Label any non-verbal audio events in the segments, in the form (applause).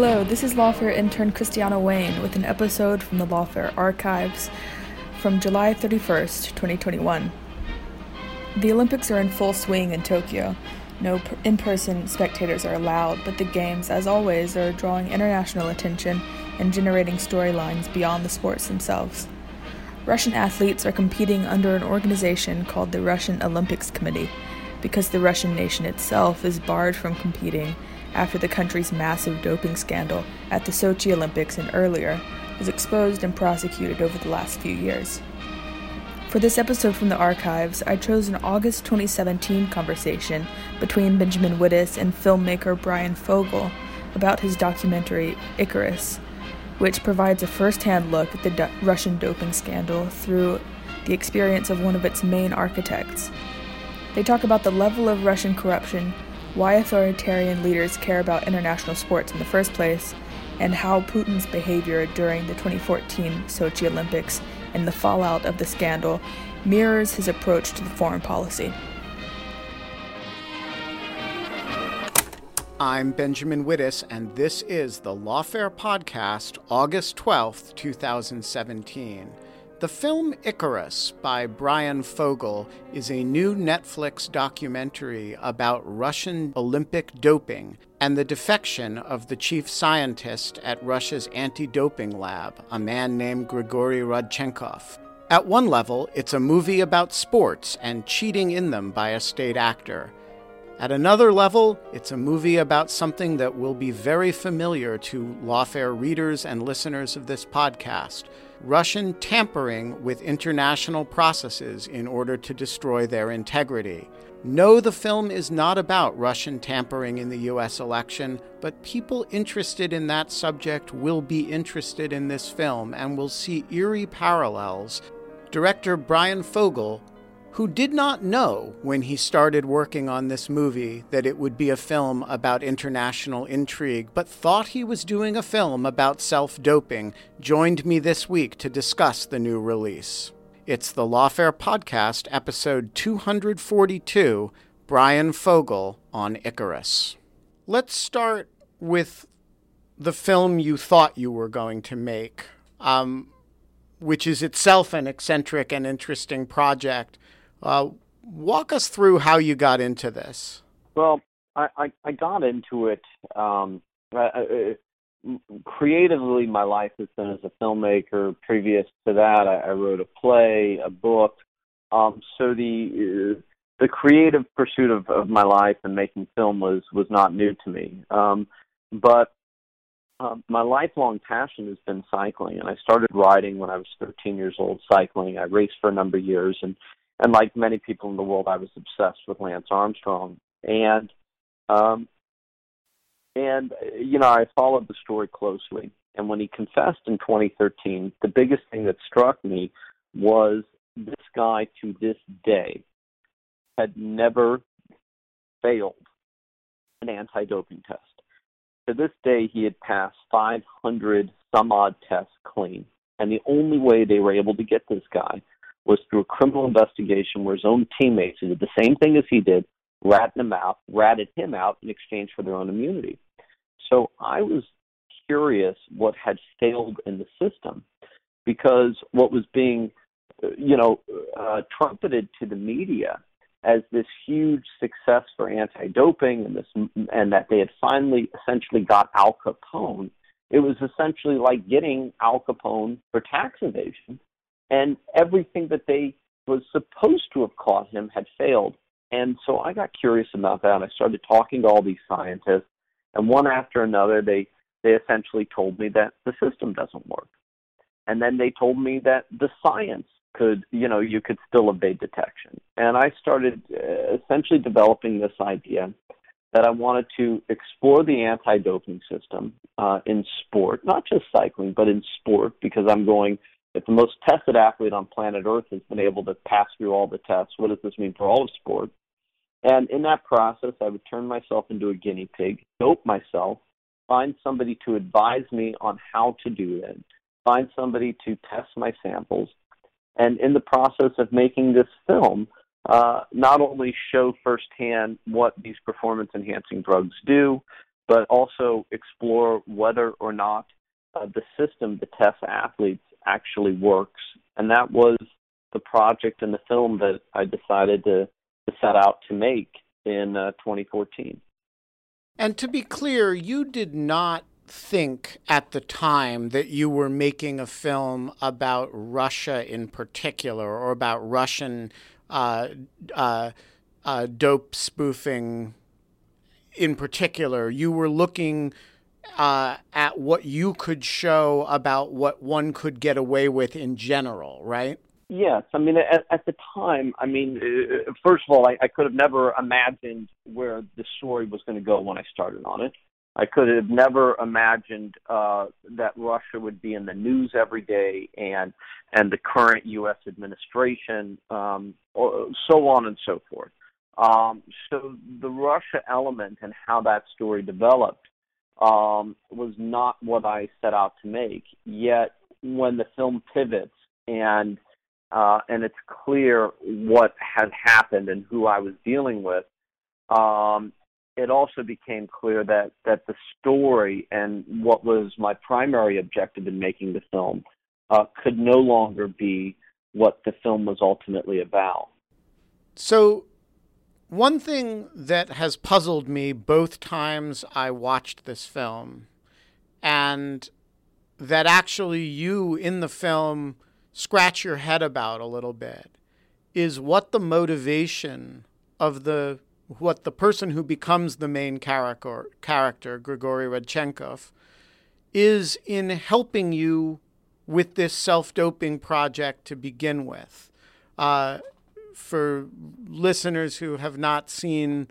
Hello, this is Lawfare intern Christiana Wayne with an episode from the Lawfare archives from July 31st, 2021. The Olympics are in full swing in Tokyo. No in person spectators are allowed, but the Games, as always, are drawing international attention and generating storylines beyond the sports themselves. Russian athletes are competing under an organization called the Russian Olympics Committee because the Russian nation itself is barred from competing after the country's massive doping scandal at the Sochi Olympics and earlier was exposed and prosecuted over the last few years. For this episode from the archives, I chose an August 2017 conversation between Benjamin Wittes and filmmaker Bryan Fogel about his documentary Icarus, which provides a first hand look at the do- Russian doping scandal through the experience of one of its main architects. They talk about the level of Russian corruption why authoritarian leaders care about international sports in the first place, and how Putin's behavior during the 2014 Sochi Olympics and the fallout of the scandal mirrors his approach to the foreign policy. I'm Benjamin Wittes, and this is the Lawfare Podcast, August 12th, 2017. The film Icarus by Bryan Fogel is a new Netflix documentary about Russian Olympic doping and the defection of the chief scientist at Russia's anti doping lab, a man named Grigory Rodchenkov. At one level, it's a movie about sports and cheating in them by a state actor. At another level, it's a movie about something that will be very familiar to Lawfare readers and listeners of this podcast Russian tampering with international processes in order to destroy their integrity. No, the film is not about Russian tampering in the US election, but people interested in that subject will be interested in this film and will see eerie parallels. Director Bryan Fogel who did not know when he started working on this movie that it would be a film about international intrigue, but thought he was doing a film about self doping, joined me this week to discuss the new release. It's the Lawfare Podcast, episode 242 Bryan Fogel on Icarus. Let's start with the film you thought you were going to make, um, which is itself an eccentric and interesting project. Uh, walk us through how you got into this. Well, I, I, I got into it um, uh, creatively. My life has been as a filmmaker. Previous to that, I, wrote a play, a book. Um, so the uh, the creative pursuit of, of my life and making film was was not new to me. Um, but um, my lifelong passion has been cycling, and I started riding when I was 13 years old. Cycling, I raced for a number of years, and and like many people in the world, I was obsessed with Lance Armstrong. And um, and you know, I followed the story closely. And when he confessed in 2013, the biggest thing that struck me was this guy to this day had never failed an anti-doping test. To this day, he had passed 500 some odd tests clean. And the only way they were able to get this guy was through a criminal investigation where his own teammates who did the same thing as he did ratted him out, ratted him out in exchange for their own immunity. So I was curious what had failed in the system because what was being, you know, uh, trumpeted to the media as this huge success for anti-doping and this and that they had finally essentially got Al Capone. It was essentially like getting Al Capone for tax evasion, and everything that they was supposed to have caught him had failed. And so I got curious about that. I started talking to all these scientists, and one after another, they they essentially told me that the system doesn't work. And then they told me that the science could, you know, you could still evade detection. And I started uh, essentially developing this idea that I wanted to explore the anti-doping system uh, in sport, not just cycling, but in sport, because I'm going. If the most tested athlete on planet Earth has been able to pass through all the tests, what does this mean for all of sport? And in that process, I would turn myself into a guinea pig, dope myself, find somebody to advise me on how to do it, find somebody to test my samples, and in the process of making this film, uh, not only show firsthand what these performance enhancing drugs do, but also explore whether or not uh, the system that tests athletes actually works. And that was the project and the film that I decided to, to set out to make in uh, 2014. And to be clear, you did not think at the time that you were making a film about Russia in particular or about Russian uh, uh, uh, dope spoofing in particular. You were looking uh, at what you could show about what one could get away with in general, right? Yes, I mean at, at the time, I mean, uh, first of all, I, I could have never imagined where the story was going to go when I started on it. I could have never imagined uh, that Russia would be in the news every day, and and the current U.S. administration, um, so on and so forth. Um, so the Russia element and how that story developed um, was not what I set out to make. Yet when the film pivots and uh, and it's clear what had happened and who I was dealing with, um, it also became clear that that the story and what was my primary objective in making the film uh, could no longer be what the film was ultimately about. So, one thing that has puzzled me both times I watched this film, and that actually you in the film scratch your head about a little bit is what the motivation of the what the person who becomes the main character character Grigory Rodchenkov is in helping you with this self-doping project to begin with. Uh, for listeners who have not seen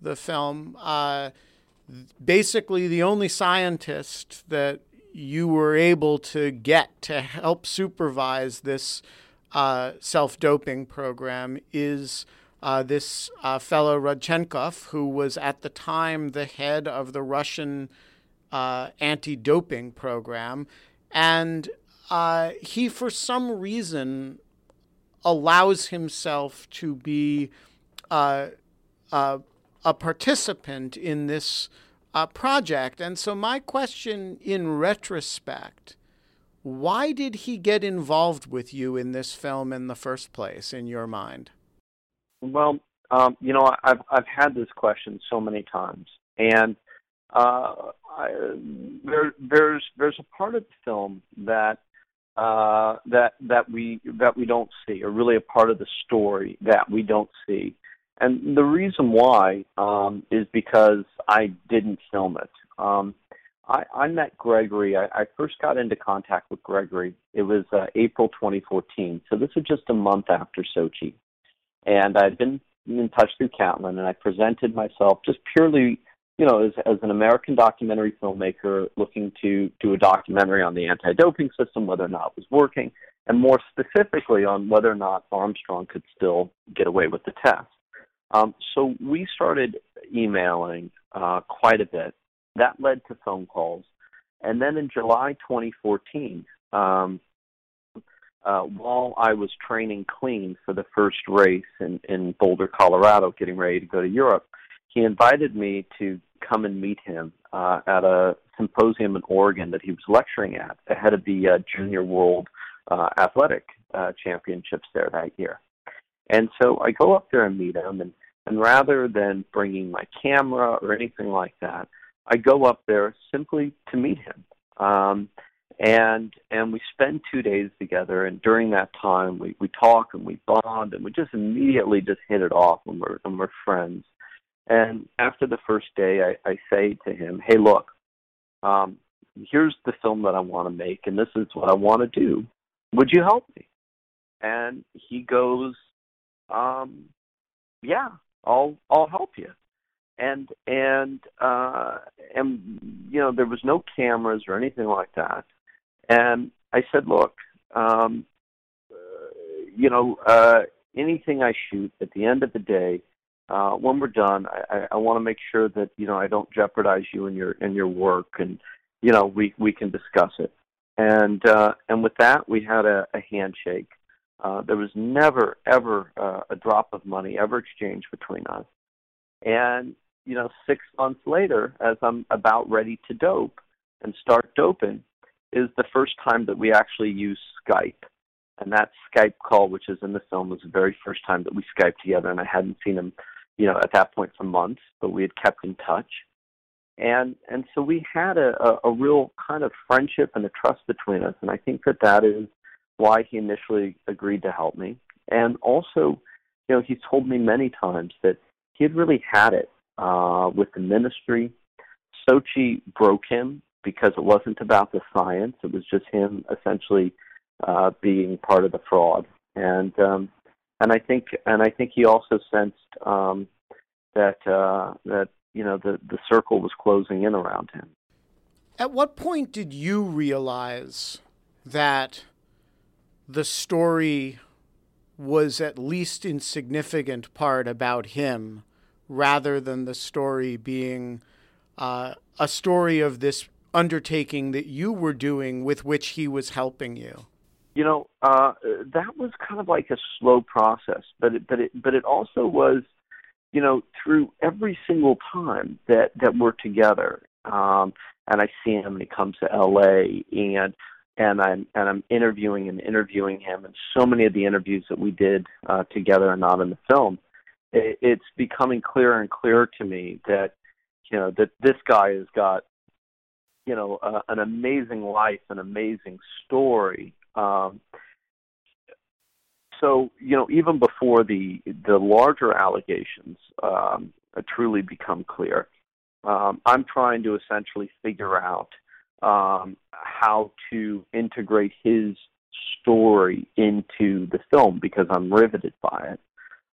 the film, uh, basically the only scientist that you were able to get to help supervise this uh, self doping program is uh, this uh, fellow Rodchenkov, who was at the time the head of the Russian uh, anti doping program. And uh, he, for some reason, allows himself to be uh, a participant in this uh, project. And so, my question in retrospect why did he get involved with you in this film in the first place, in your mind? Well, um, you know, I've I've had this question so many times, and uh, I, there there's there's a part of the film that uh, that that we that we don't see, or really a part of the story that we don't see, and the reason why um, is because I didn't film it. Um, I, I met Gregory. I, I first got into contact with Gregory. It was uh, April 2014. So this was just a month after Sochi. And I'd been in touch through Catlin, and I presented myself just purely, you know, as, as an American documentary filmmaker looking to do a documentary on the anti doping system, whether or not it was working, and more specifically on whether or not Armstrong could still get away with the test. Um, so we started emailing uh, quite a bit. That led to phone calls. And then in July 2014, um, uh, while I was training clean for the first race in, in Boulder, Colorado, getting ready to go to Europe, he invited me to come and meet him uh, at a symposium in Oregon that he was lecturing at ahead of the uh, Junior World uh, Athletic uh, Championships there that year. And so I go up there and meet him, and, and rather than bringing my camera or anything like that, I go up there simply to meet him. Um, and and we spend two days together and during that time we we talk and we bond and we just immediately just hit it off and we're when we're friends and after the first day i i say to him hey look um here's the film that i want to make and this is what i want to do. Would you help me? And he goes um yeah i'll i'll help you. And and uh and you know there was no cameras or anything like that. And I said, look, um, uh, you know, uh, anything I shoot at the end of the day, uh, when we're done, I, I, I want to make sure that you know I don't jeopardize you and your in your work, and you know we we can discuss it. And uh, and with that, we had a, a handshake. Uh, there was never ever uh, a drop of money ever exchanged between us. And you know, six months later, as I'm about ready to dope and start doping, is the first time that we actually use Skype. And that Skype call, which is in the film, was the very first time that we Skyped together. And I hadn't seen him, you know, at that point for months, but we had kept in touch. And and so we had a, a, a real kind of friendship and a trust between us. And I think that that is why he initially agreed to help me. And also, you know, he's told me many times that he had really had it uh, with the ministry. Sochi broke him because it wasn't about the science. It was just him essentially uh, being part of the fraud. And um, and I think and I think he also sensed um, that uh, that you know the the circle was closing in around him. At what point did you realize that the story was at least in significant part about him, rather than the story being uh, a story of this undertaking that you were doing with which he was helping you? You know, uh, that was kind of like a slow process, but it, but it but it also was, you know, through every single time that that we're together, um, and I see him and he comes to L.A. and and I'm and I'm interviewing and interviewing him, and so many of the interviews that we did uh, together are not in the film. It, it's becoming clearer and clearer to me that you know that this guy has got you know uh, an amazing life, an amazing story. Um, so you know, even before the the larger allegations um, truly become clear, um, I'm trying to essentially figure out um, how to integrate his story into the film because I'm riveted by it.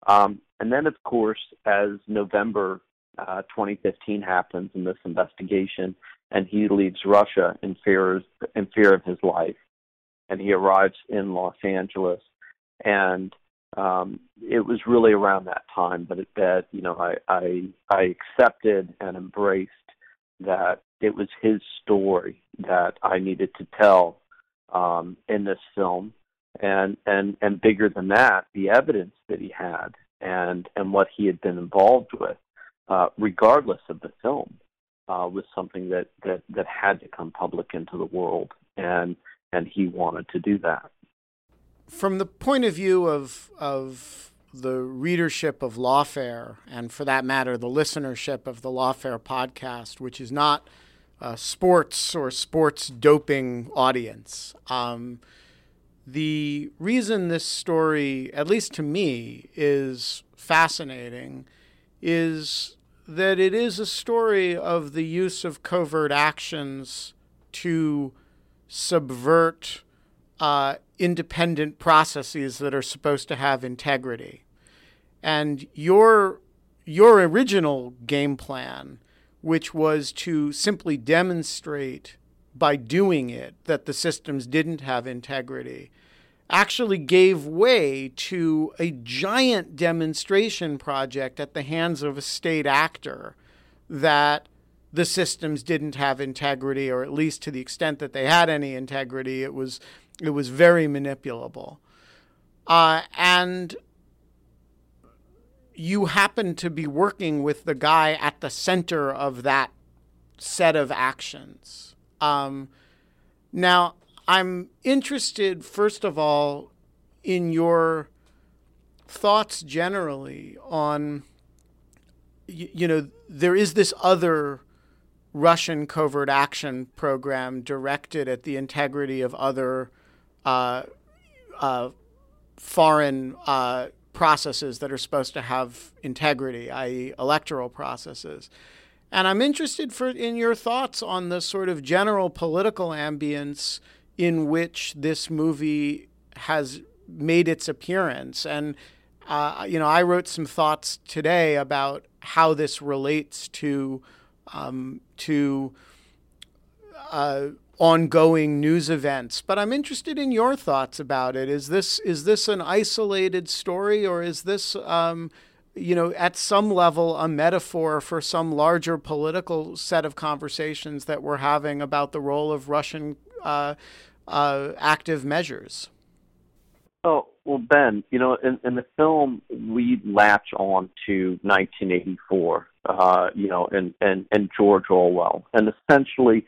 Um, and then, of course, as November uh, 2015 happens in this investigation, and he leaves Russia in fear in fear of his life, and he arrives in Los Angeles, and um, it was really around that time that it, that you know I, I I accepted and embraced that it was his story that I needed to tell um, in this film, and and and bigger than that, the evidence that he had and and what he had been involved with, uh, regardless of the film uh, was something that, that, that had to come public into the world, and and he wanted to do that. From the point of view of of the readership of Lawfare, and for that matter, the listenership of the Lawfare podcast, which is not a sports or sports doping audience. Um, the reason this story, at least to me, is fascinating is that it is a story of the use of covert actions to subvert uh, independent processes that are supposed to have integrity. And your your original game plan, which was to simply demonstrate by doing it that the systems didn't have integrity, actually gave way to a giant demonstration project at the hands of a state actor that the systems didn't have integrity, or at least to the extent that they had any integrity, it was it was very manipulable. Uh, and you happen to be working with the guy at the center of that set of actions. Um, now, I'm interested, first of all, in your thoughts generally on, you, you know, there is this other Russian covert action program directed at the integrity of other uh, uh, foreign uh, processes that are supposed to have integrity, i.e., electoral processes. And I'm interested for in your thoughts on the sort of general political ambience in which this movie has made its appearance. And uh, you know, I wrote some thoughts today about how this relates to um, to uh, ongoing news events. But I'm interested in your thoughts about it. Is this is this an isolated story, or is this um, you know, at some level, a metaphor for some larger political set of conversations that we're having about the role of Russian uh, uh, active measures? Oh, well, Ben, you know, in, in the film, we latch on to 1984, uh, you know, and, and, and George Orwell. And essentially,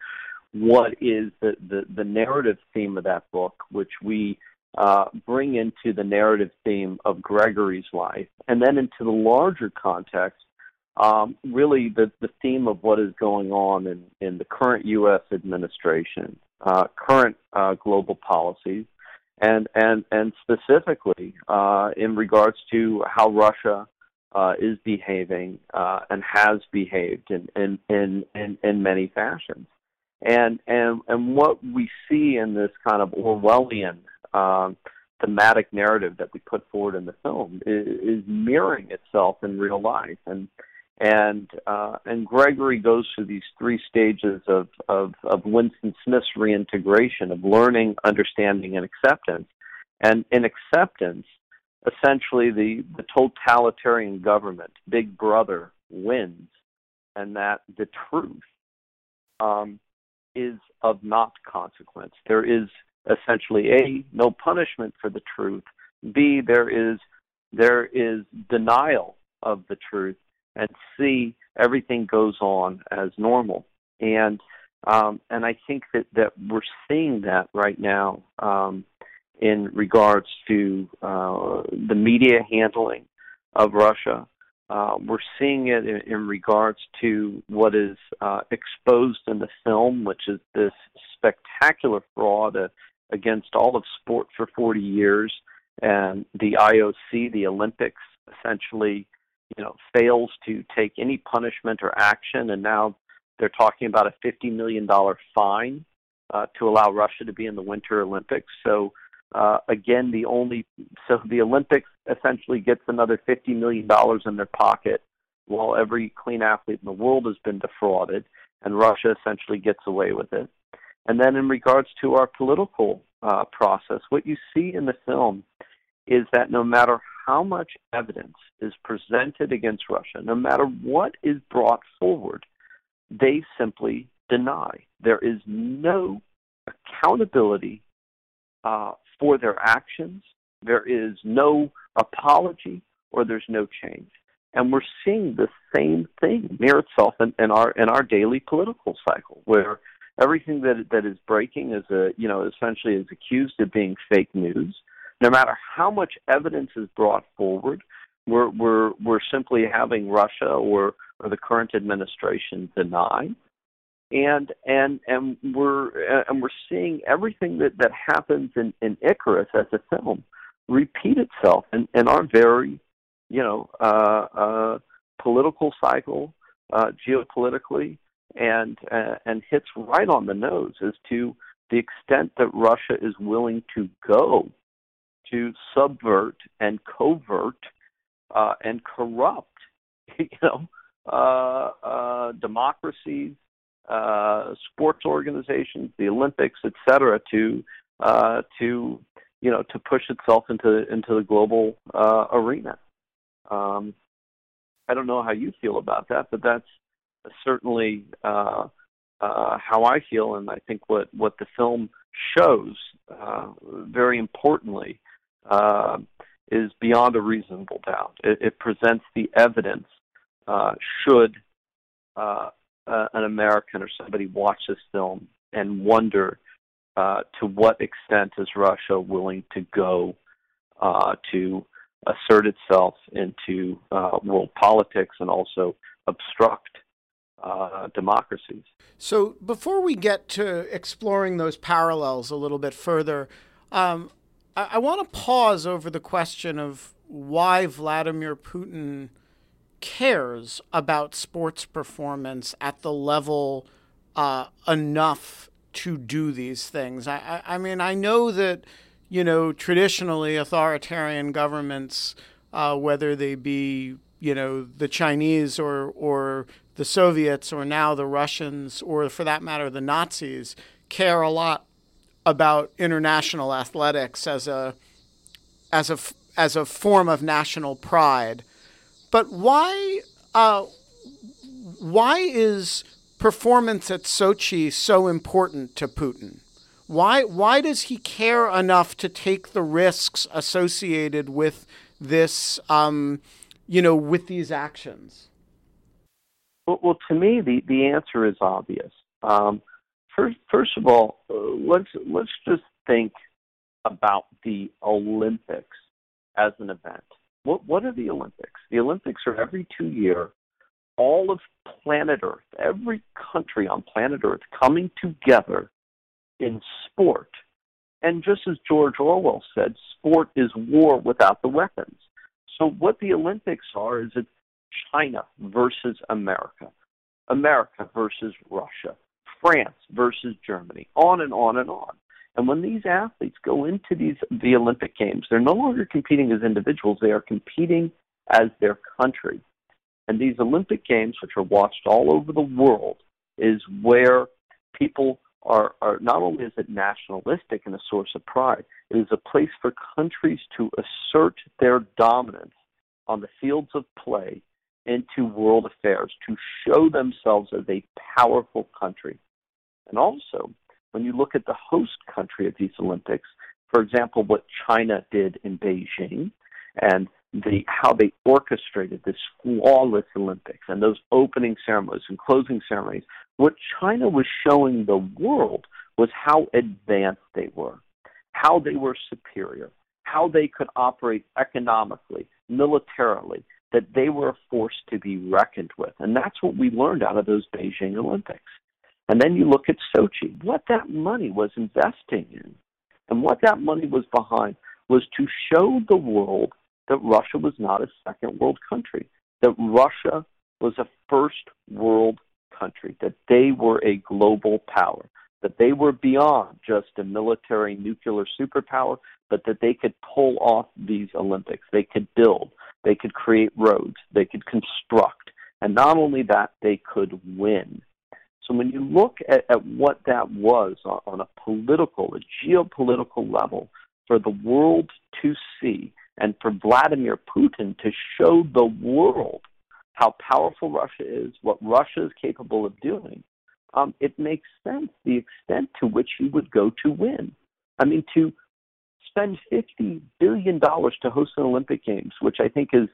what is the, the, the narrative theme of that book, which we uh, bring into the narrative theme of Gregory's life, and then into the larger context, um, really the, the theme of what is going on in, in the current U.S. administration, uh, current uh, global policies, and and and specifically uh, in regards to how Russia uh, is behaving uh, and has behaved in in, in in in many fashions. And and and what we see in this kind of Orwellian um, thematic narrative that we put forward in the film is, is mirroring itself in real life. And and uh, and Gregory goes through these three stages of, of of Winston Smith's reintegration of learning, understanding, and acceptance. And in acceptance, essentially the the totalitarian government, Big Brother, wins, and that the truth um, is of not consequence. There is essentially a no punishment for the truth. B there is there is denial of the truth, and C everything goes on as normal. And um, and I think that that we're seeing that right now um, in regards to uh, the media handling of Russia, uh, we're seeing it in, in, regards to what is uh, exposed in the film, which is this spectacular fraud uh, against all of sport for 40 years, and the IOC, the Olympics, essentially, you know, fails to take any punishment or action, and now they're talking about a 50 million dollar fine uh, to allow Russia to be in the Winter Olympics. So uh, again, the only so the Olympics essentially gets another fifty million dollars in their pocket, while every clean athlete in the world has been defrauded, and Russia essentially gets away with it. And then, in regards to our political uh, process, what you see in the film is that no matter how much evidence is presented against Russia, no matter what is brought forward, they simply deny. There is no accountability uh, for their actions. There is no apology or there's no change. And we're seeing the same thing near itself in, in our in our daily political cycle, where everything that that is breaking is a you know essentially is accused of being fake news. No matter how much evidence is brought forward, we're we're we're simply having Russia or or the current administration deny. And and and we're and we're seeing everything that that happens in in Icarus as a film repeat itself in in our very you know uh uh political cycle uh geopolitically and uh, and hits right on the nose as to the extent that Russia is willing to go to subvert and covert uh, and corrupt, (laughs) you know, uh, uh, democracies, uh, sports organizations, the Olympics, et cetera, to uh, to you know to push itself into into the global uh, arena. Um, I don't know how you feel about that, but that's certainly how I feel, and I think what what the film shows very importantly uh, is beyond a reasonable doubt. It, it presents the evidence uh, should uh, uh, an American or somebody watch this film and wonder uh, to what extent is Russia willing to go uh, to assert itself into world politics and also obstruct uh, democracies. So, before we get to exploring those parallels a little bit further, um, I, I want to pause over the question of why Vladimir Putin cares about sports performance at the level uh, enough to do these things. I, I, I, mean, I know that, you know, traditionally authoritarian governments, uh, whether they be, you know, the Chinese or, or the Soviets or now the Russians or for that matter the Nazis, care a lot about international athletics as a as a as a form of national pride. But why uh, why is performance at Sochi so important to Putin? Why why does he care enough to take the risks associated with this? Um, you know, with these actions. Well, well, to me, the the answer is obvious. Um, first, first of all, uh, let's let's just think about the Olympics as an event. What what are the Olympics? The Olympics are every two year. All of planet Earth, every country on planet Earth coming together in sport. And just as George Orwell said, sport is war without the weapons. So what the Olympics are is it's China versus America, America versus Russia, France versus Germany, on and on and on. And when these athletes go into these the Olympic Games, they're no longer competing as individuals; they are competing as their country. And these Olympic Games, which are watched all over the world, is where people are, are not only is it nationalistic and a source of pride, it is a place for countries to assert their dominance on the fields of play into world affairs, to show themselves as a powerful country. And also, when you look at the host country of these Olympics, for example, what China did in Beijing and the how they orchestrated this flawless Olympics and those opening ceremonies and closing ceremonies, what China was showing the world was how advanced they were, how they were superior, how they could operate economically, militarily, that they were a force to be reckoned with. And that's what we learned out of those Beijing Olympics. And then you look at Sochi, what that money was investing in and what that money was behind was to show the world that Russia was not a second world country, that Russia was a first world country, that they were a global power, that they were beyond just a military nuclear superpower, but that they could pull off these Olympics. They could build, they could create roads, they could construct, and not only that, they could win. So when you look at, at what that was on, on a political, a geopolitical level, for the world to see and for Vladimir Putin to show the world how powerful Russia is, what Russia is capable of doing, um, it makes sense the extent to which he would go to win. I mean, to spend $50 billion to host an Olympic Games, which I think is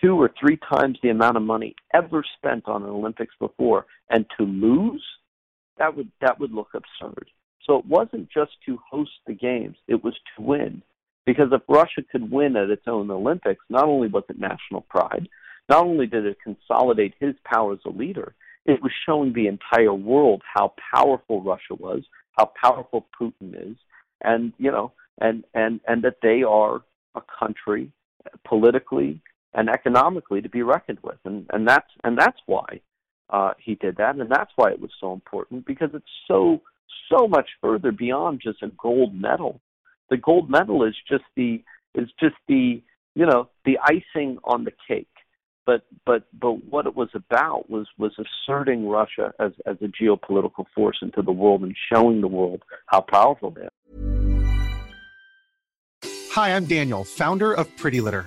two or three times the amount of money ever spent on an Olympics before, and to lose, that would that would look absurd. So it wasn't just to host the games; it was to win. Because if Russia could win at its own Olympics, not only was it national pride, not only did it consolidate his power as a leader, it was showing the entire world how powerful Russia was, how powerful Putin is, and you know, and and and that they are a country politically and economically to be reckoned with, and and that's and that's why uh, he did that, and that's why it was so important because it's so so much further beyond just a gold medal. The gold medal is just the is just the you know the icing on the cake. But but but what it was about was was asserting Russia as as a geopolitical force into the world and showing the world how powerful they are. Hi, I'm Daniel, founder of Pretty Litter.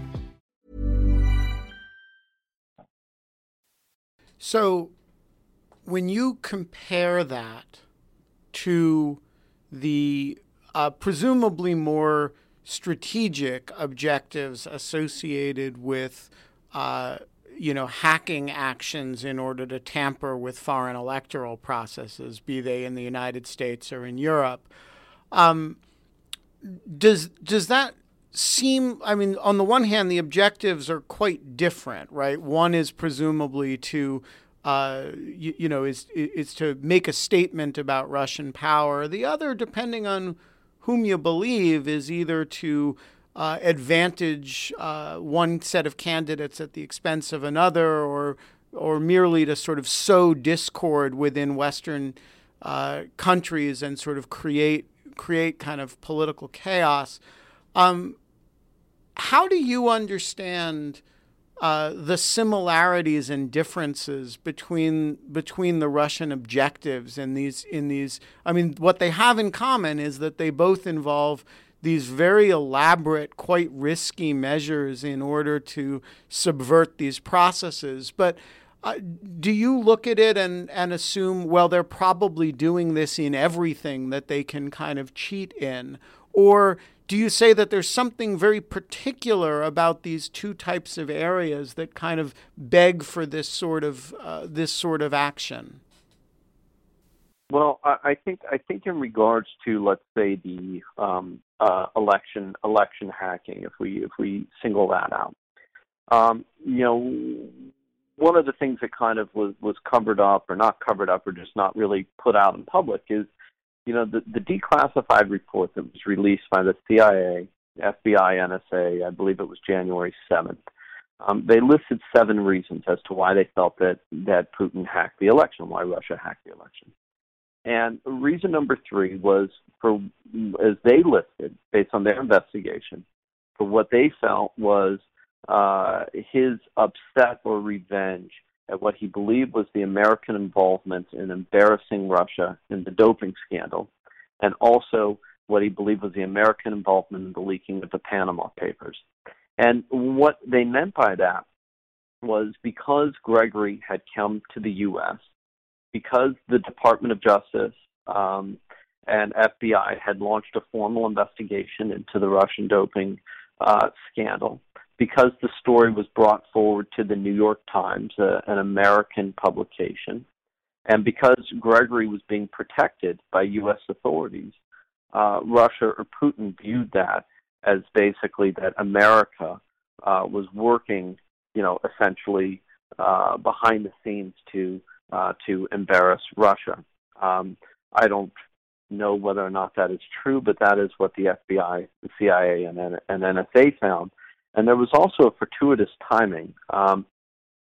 So, when you compare that to the uh, presumably more strategic objectives associated with, uh, you know, hacking actions in order to tamper with foreign electoral processes, be they in the United States or in Europe. Um, does does that seem? I mean, on the one hand, the objectives are quite different, right? One is presumably to uh, you, you, know, is is to make a statement about Russian power. The other, depending on whom you believe is either to uh, advantage uh, one set of candidates at the expense of another, or or merely to sort of sow discord within Western uh, countries and sort of create create kind of political chaos. Um, how do you understand uh, the similarities and differences between between the Russian objectives and these in these I mean what they have in common is that they both involve these very elaborate quite risky measures in order to subvert these processes. But uh, do you look at it and, and assume well they're probably doing this in everything that they can kind of cheat in? Or do you say that there's something very particular about these two types of areas that kind of beg for this sort of uh, this sort of action? Well, I think I think in regards to let's say the um, uh, election election hacking, if we if we single that out, um, you know, one of the things that kind of was was covered up or not covered up or just not really put out in public is you know, the, the declassified report that was released by the CIA, FBI, NSA, I believe it was January 7th, um, they listed seven reasons as to why they felt that, that Putin hacked the election, why Russia hacked the election. And reason number three was for, as they listed, based on their investigation, for what they felt was uh, his upset or revenge at what he believed was the American involvement in embarrassing Russia in the doping scandal, and also what he believed was the American involvement in the leaking of the Panama Papers. And what they meant by that was because Gregory had come to the U.S., because the Department of Justice um, and FBI had launched a formal investigation into the Russian doping uh, scandal, because the story was brought forward to the New York Times, uh, an American publication, and because Gregory was being protected by U.S. authorities, uh, Russia or Putin viewed that as basically that America uh, was working, you know, essentially uh, behind the scenes to uh, to embarrass Russia. Um, I don't know whether or not that is true, but that is what the FBI, the CIA, and, and NSA found. And there was also a fortuitous timing. Um,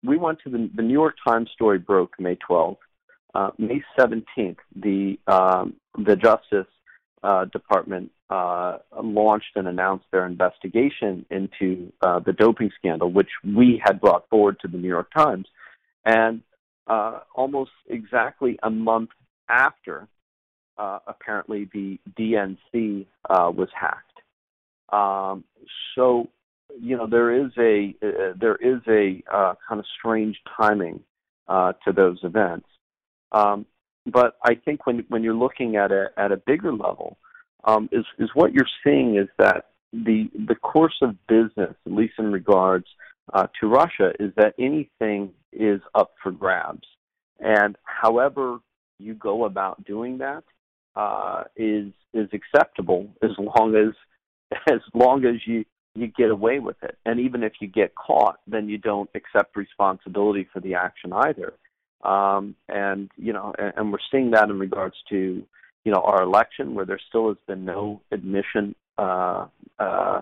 we went to the, the New York Times story broke May 12th. Uh, May 17th, the um, the Justice uh, Department uh, launched and announced their investigation into uh, the doping scandal, which we had brought forward to the New York Times. And uh, almost exactly a month after, uh, apparently the DNC was hacked. Um, so you know there is a uh, there is a uh, kind of strange timing uh, to those events. Um, but I think when when you're looking at a at a bigger level, um, is is what you're seeing is that the the course of business, at least in regards uh, to Russia, is that anything is up for grabs, and however you go about doing that uh, is is acceptable as long as (laughs) as long as you you get away with it. And even if you get caught, then you don't accept responsibility for the action either. Um, and you know, and, and we're seeing that in regards to you know our election, where there still has been no admission uh, uh,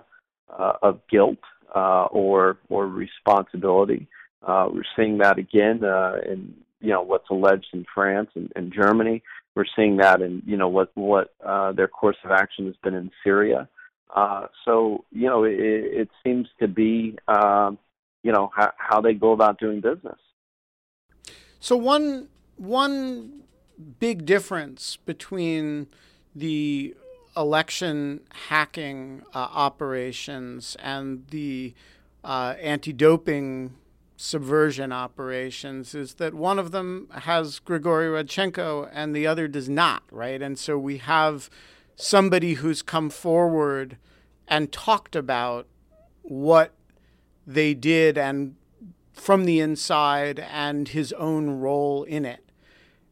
uh, of guilt uh, or or responsibility. Uh, we're seeing that again uh, in you know what's alleged in France and, and Germany. We're seeing that in you know what what uh, their course of action has been in Syria. Uh, so you know, it, it seems to be um, you know how, how they go about doing business. So one one big difference between the election hacking uh, operations and the uh, anti-doping subversion operations is that one of them has Grigory Rodchenkov and the other does not, right? And so we have somebody who's come forward and talked about what they did and from the inside and his own role in it.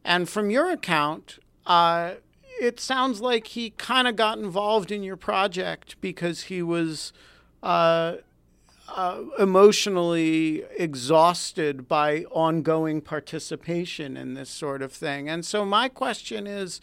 And from your account, uh, it sounds like he kind of got involved in your project because he was uh, uh, emotionally exhausted by ongoing participation in this sort of thing. And so, my question is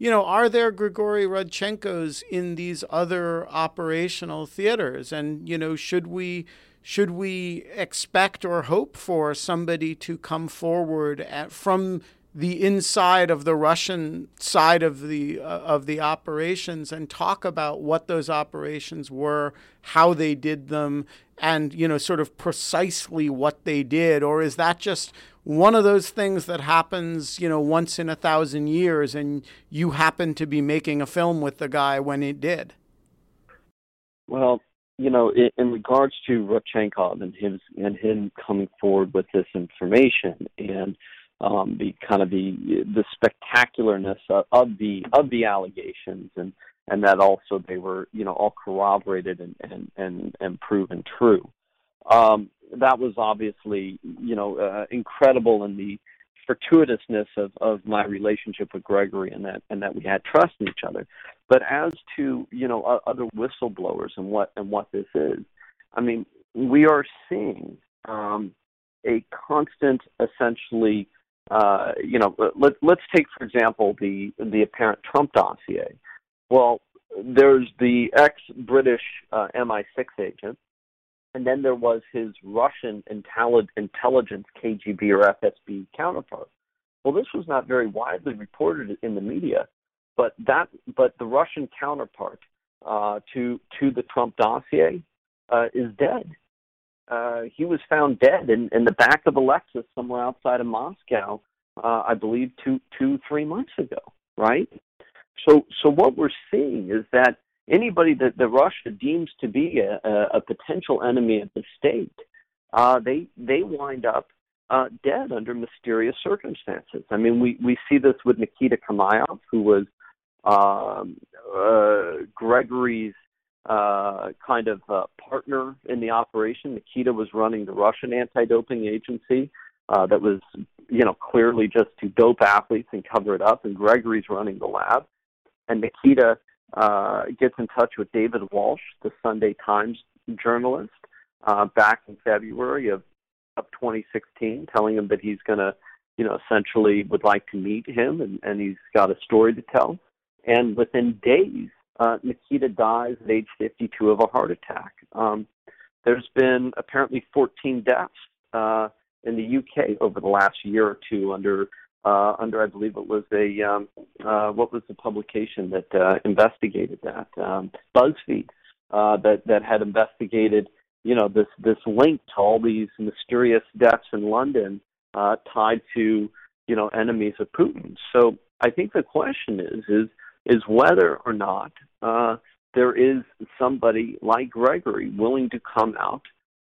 you know, are there Grigory Rodchenkovs in these other operational theaters? And, you know, should we should we expect or hope for somebody to come forward at, from the inside of the Russian side of the uh, of the operations and talk about what those operations were, how they did them, and you know sort of precisely what they did, or is that just one of those things that happens, you know, once in a thousand years, and you happen to be making a film with the guy when it did? Well, you know, in, in regards to Rodchenkov and his and him coming forward with this information and um, the kind of the the spectacularness of, of the of the allegations and and that also they were you know all corroborated and and and, and proven true. Um, that was obviously, you know, uh, incredible in the fortuitousness of, of my relationship with Gregory and that and that we had trust in each other. But as to you know uh, other whistleblowers and what and what this is, I mean, we are seeing um, a constant, essentially, uh, you know, let, let's take for example the the apparent Trump dossier. Well, there's the ex-British uh, MI6 agent and then there was his Russian intelligence KGB or FSB counterpart. Well, this was not very widely reported in the media, but that but the Russian counterpart uh, to to the Trump dossier uh, is dead. Uh, he was found dead in, in the back of a Lexus somewhere outside of Moscow, uh, I believe two two three months ago. Right. So so what we're seeing is that anybody that, that Russia deems to be a, a, potential enemy of the state, uh, they they wind up uh, dead under mysterious circumstances. I mean, we we see this with Nikita Kamayev, who was um, uh, Gregory's uh, kind of uh, partner in the operation. Nikita was running the Russian anti-doping agency uh, that was, you know, clearly just to dope athletes and cover it up, and Gregory's running the lab. And Nikita uh, gets in touch with David Walsh, the Sunday Times journalist, uh, back in February of, of 2016, telling him that he's going to, you know, essentially would like to meet him and, and he's got a story to tell. And within days, uh, Nikita dies at age 52 of a heart attack. Um, there's been apparently 14 deaths uh, in the UK over the last year or two under uh, under I believe it was a um, uh, what was the publication that uh, investigated that um, BuzzFeed uh, that that had investigated you know this this link to all these mysterious deaths in London uh, tied to you know enemies of Putin. So I think the question is is is whether or not uh, there is somebody like Gregory willing to come out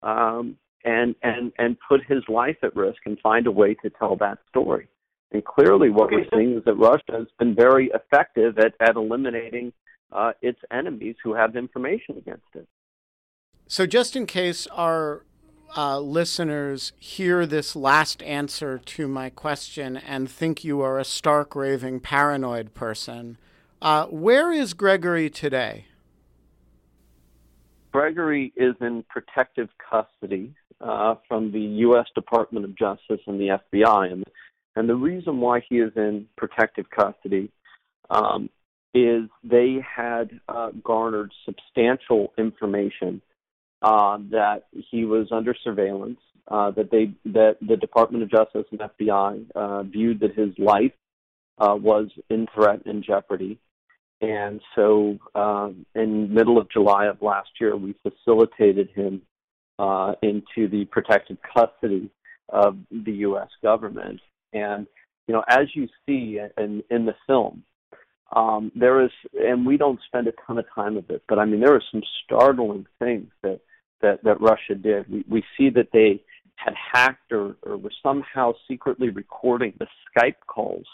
um, and and and put his life at risk and find a way to tell that story. And clearly, what we're seeing is that Russia has been very effective at, at eliminating uh, its enemies who have information against it. So, just in case our uh, listeners hear this last answer to my question and think you are a stark raving paranoid person, uh, where is Gregory today? Gregory is in protective custody uh, from the U.S. Department of Justice and the FBI, and and the reason why he is in protective custody um, is they had uh, garnered substantial information uh, that he was under surveillance, uh, that they that the Department of Justice and FBI uh, viewed that his life uh, was in threat and jeopardy, and so um, in middle of July of last year, we facilitated him uh, into the protected custody of the U.S. government. And you know, as you see in in the film, um, there is, and we don't spend a ton of time of it, but I mean, there are some startling things that that, that Russia did. We, we see that they had hacked or, or were somehow secretly recording the Skype calls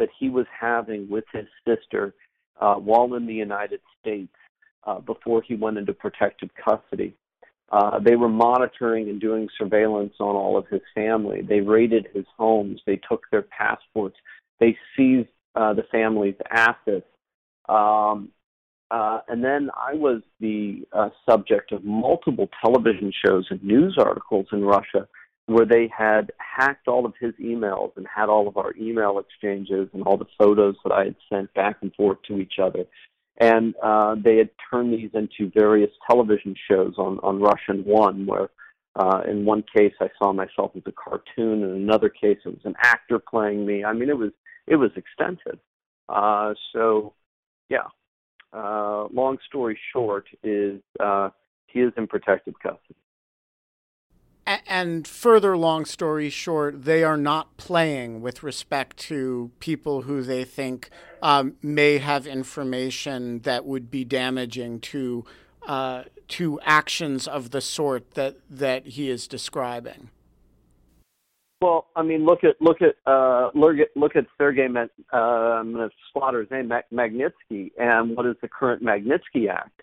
that he was having with his sister uh, while in the United States uh, before he went into protective custody. Uh, they were monitoring and doing surveillance on all of his family. They raided his homes. They took their passports. They seized uh, the family's assets. Um, uh, and then I was the uh, subject of multiple television shows and news articles in Russia where they had hacked all of his emails and had all of our email exchanges and all the photos that I had sent back and forth to each other. And uh, they had turned these into various television shows on, on Russian One, where uh, in one case I saw myself as a cartoon, in another case it was an actor playing me. I mean, it was it was extensive. Uh, so, yeah. Uh, long story short is uh, he is in protective custody and further long story short, they are not playing with respect to people who they think um, may have information that would be damaging to uh, to actions of the sort that that he is describing. Well, I mean, look at look at uh, look at Sergei. Uh, I'm going to slaughter his name, Magnitsky, and what is the current Magnitsky Act,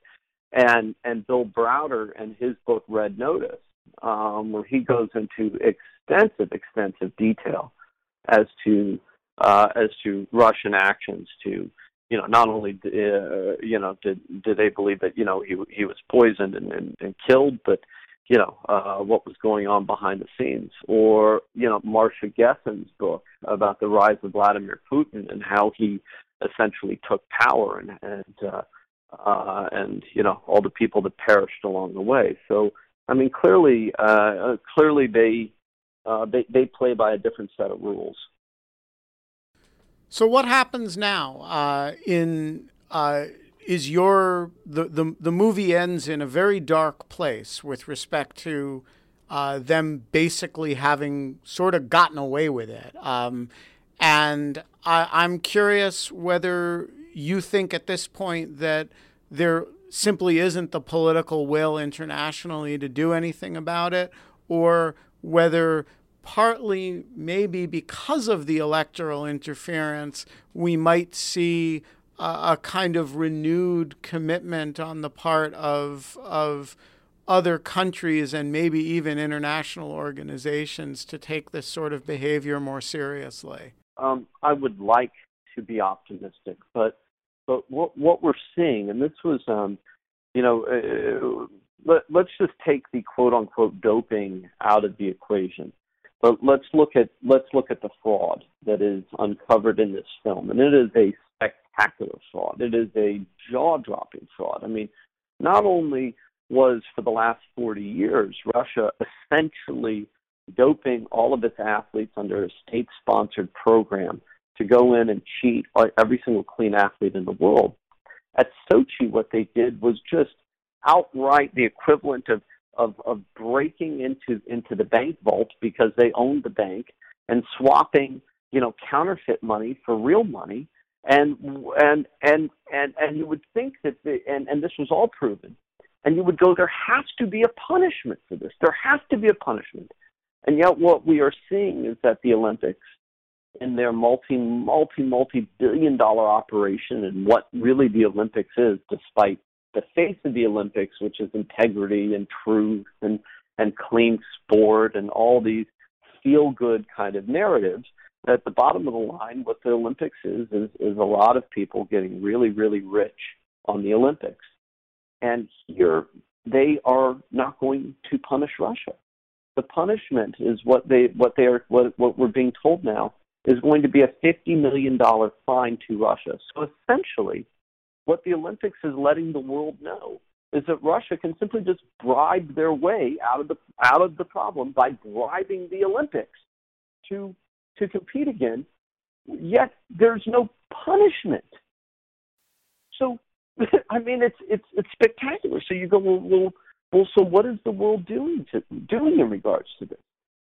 and and Bill Browder and his book Red Notice um, where he goes into extensive, extensive detail as to uh, as to Russian actions to you know not only uh, you know did did they believe that you know he he was poisoned and, and, and killed, but you know uh, what was going on behind the scenes, or you know Masha Gessen's book about the rise of Vladimir Putin and how he essentially took power and and uh, uh, and you know all the people that perished along the way. So I mean, clearly, uh, uh, clearly they, uh, they they play by a different set of rules. So what happens now? Uh, in uh, is your the, the the movie ends in a very dark place with respect to uh, them basically having sort of gotten away with it. Um, and I, I'm curious whether you think at this point that there simply isn't the political will internationally to do anything about it, or whether partly maybe because of the electoral interference, we might see a, a kind of renewed commitment on the part of of other countries and maybe even international organizations to take this sort of behavior more seriously? Um, I would like to be optimistic, but but what what we're seeing, and this was, um, you know, uh, let, let's just take the quote unquote doping out of the equation. But let's look at let's look at the fraud that is uncovered in this film, and it is a spectacular fraud. It is a jaw-dropping fraud. I mean, not only was for the last 40 years Russia essentially doping all of its athletes under a state-sponsored program to go in and cheat every single clean athlete in the world. At Sochi, what they did was just outright the equivalent of of, of breaking into into the bank vault because they owned the bank and swapping you know counterfeit money for real money. And and and and and you would think that the and and this was all proven and you would go there has to be a punishment for this. There has to be a punishment. And yet what we are seeing is that the olympics in their multi multi multi billion dollar operation and what really the Olympics is, despite the face of the Olympics, which is integrity and truth and and clean sport and all these feel good kind of narratives. At the bottom of the line, what the Olympics is is is a lot of people getting really really rich on the Olympics, and here they are not going to punish Russia. The punishment is what they what they are what what we're being told now is going to be a fifty million dollar fine to Russia. So essentially, what the Olympics is letting the world know is that Russia can simply just bribe their way out of the out of the problem by bribing the Olympics to to compete again. Yet there's no punishment. So (laughs) I mean, it's it's it's spectacular. So you go, well, well, well, so what is the world doing to doing in regards to this?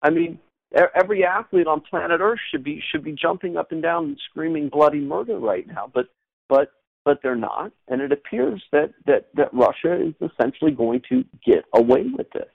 I mean, every athlete on planet Earth should be should be jumping up and down and screaming bloody murder right now, but but but they're not, and it appears that that that Russia is essentially going to get away with this.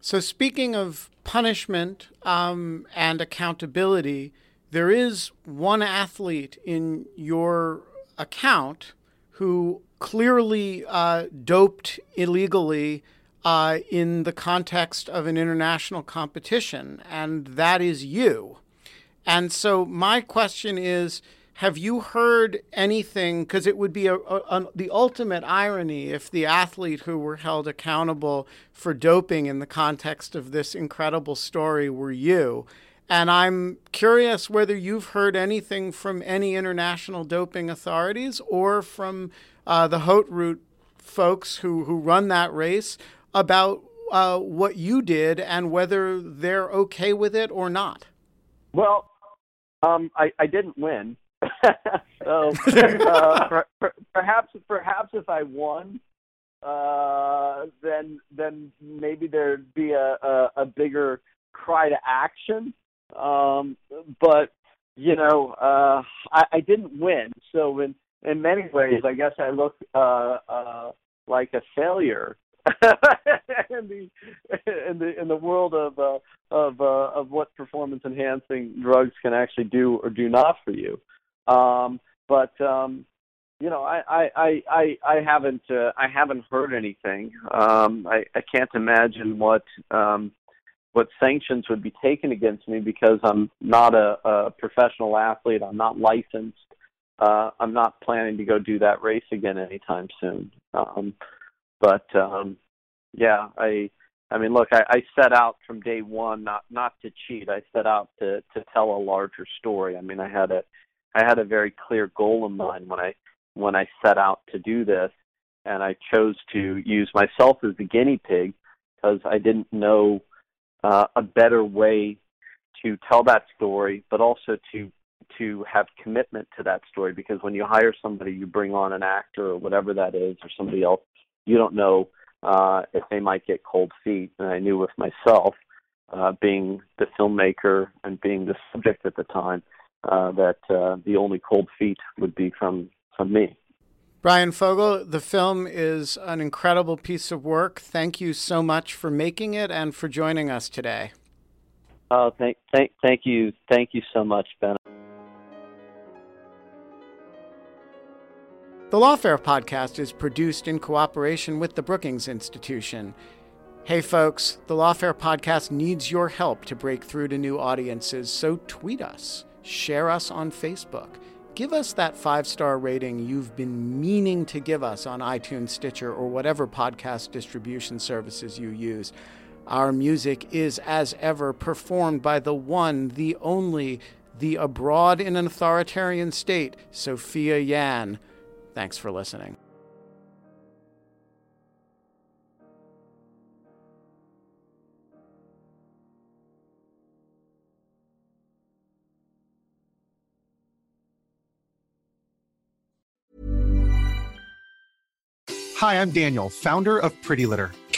So, speaking of punishment um, and accountability, there is one athlete in your account who clearly uh, doped illegally uh, in the context of an international competition, and that is you. And so, my question is have you heard anything? Because it would be a, a, a, the ultimate irony if the athlete who were held accountable for doping in the context of this incredible story were you. And I'm curious whether you've heard anything from any international doping authorities or from uh, the Haute Route folks who, who run that race about uh, what you did and whether they're okay with it or not. Well, um, I, I didn't win. (laughs) so uh, per, per, perhaps perhaps if I won, uh, then then maybe there'd be a, a, a bigger cry to action. Um, but you know, uh, I, I didn't win, so in in many ways, I guess I look uh, uh, like a failure (laughs) in the in the in the world of uh, of uh, of what performance enhancing drugs can actually do or do not for you. Um, but um, you know, I I I I haven't uh, I haven't heard anything. Um, I I can't imagine what um, what sanctions would be taken against me because I'm not a, a professional athlete. I'm not licensed. Uh, I'm not planning to go do that race again anytime soon. Um, but um, yeah, I I mean, look, I, I set out from day one not not to cheat. I set out to to tell a larger story. I mean, I had a I had a very clear goal in mind when I when I set out to do this, and I chose to use myself as the guinea pig because I didn't know uh, a better way to tell that story, but also to to have commitment to that story. Because when you hire somebody, you bring on an actor or whatever that is, or somebody else, you don't know uh, if they might get cold feet. And I knew with myself, uh, being the filmmaker and being the subject at the time, uh, that uh, the only cold feet would be from from me. Bryan Fogel, the film is an incredible piece of work. Thank you so much for making it and for joining us today. Oh, thank, thank, thank you, thank you so much, Ben. The Lawfare podcast is produced in cooperation with the Brookings Institution. Hey, folks, the Lawfare podcast needs your help to break through to new audiences, so tweet us share us on Facebook. Give us that five star rating you've been meaning to give us on iTunes, Stitcher, or whatever podcast distribution services you use. Our music is, as ever, performed by the one, the only, the abroad in an authoritarian state, Sophia Yan. Thanks for listening. Hi, I'm Daniel, founder of Pretty Litter.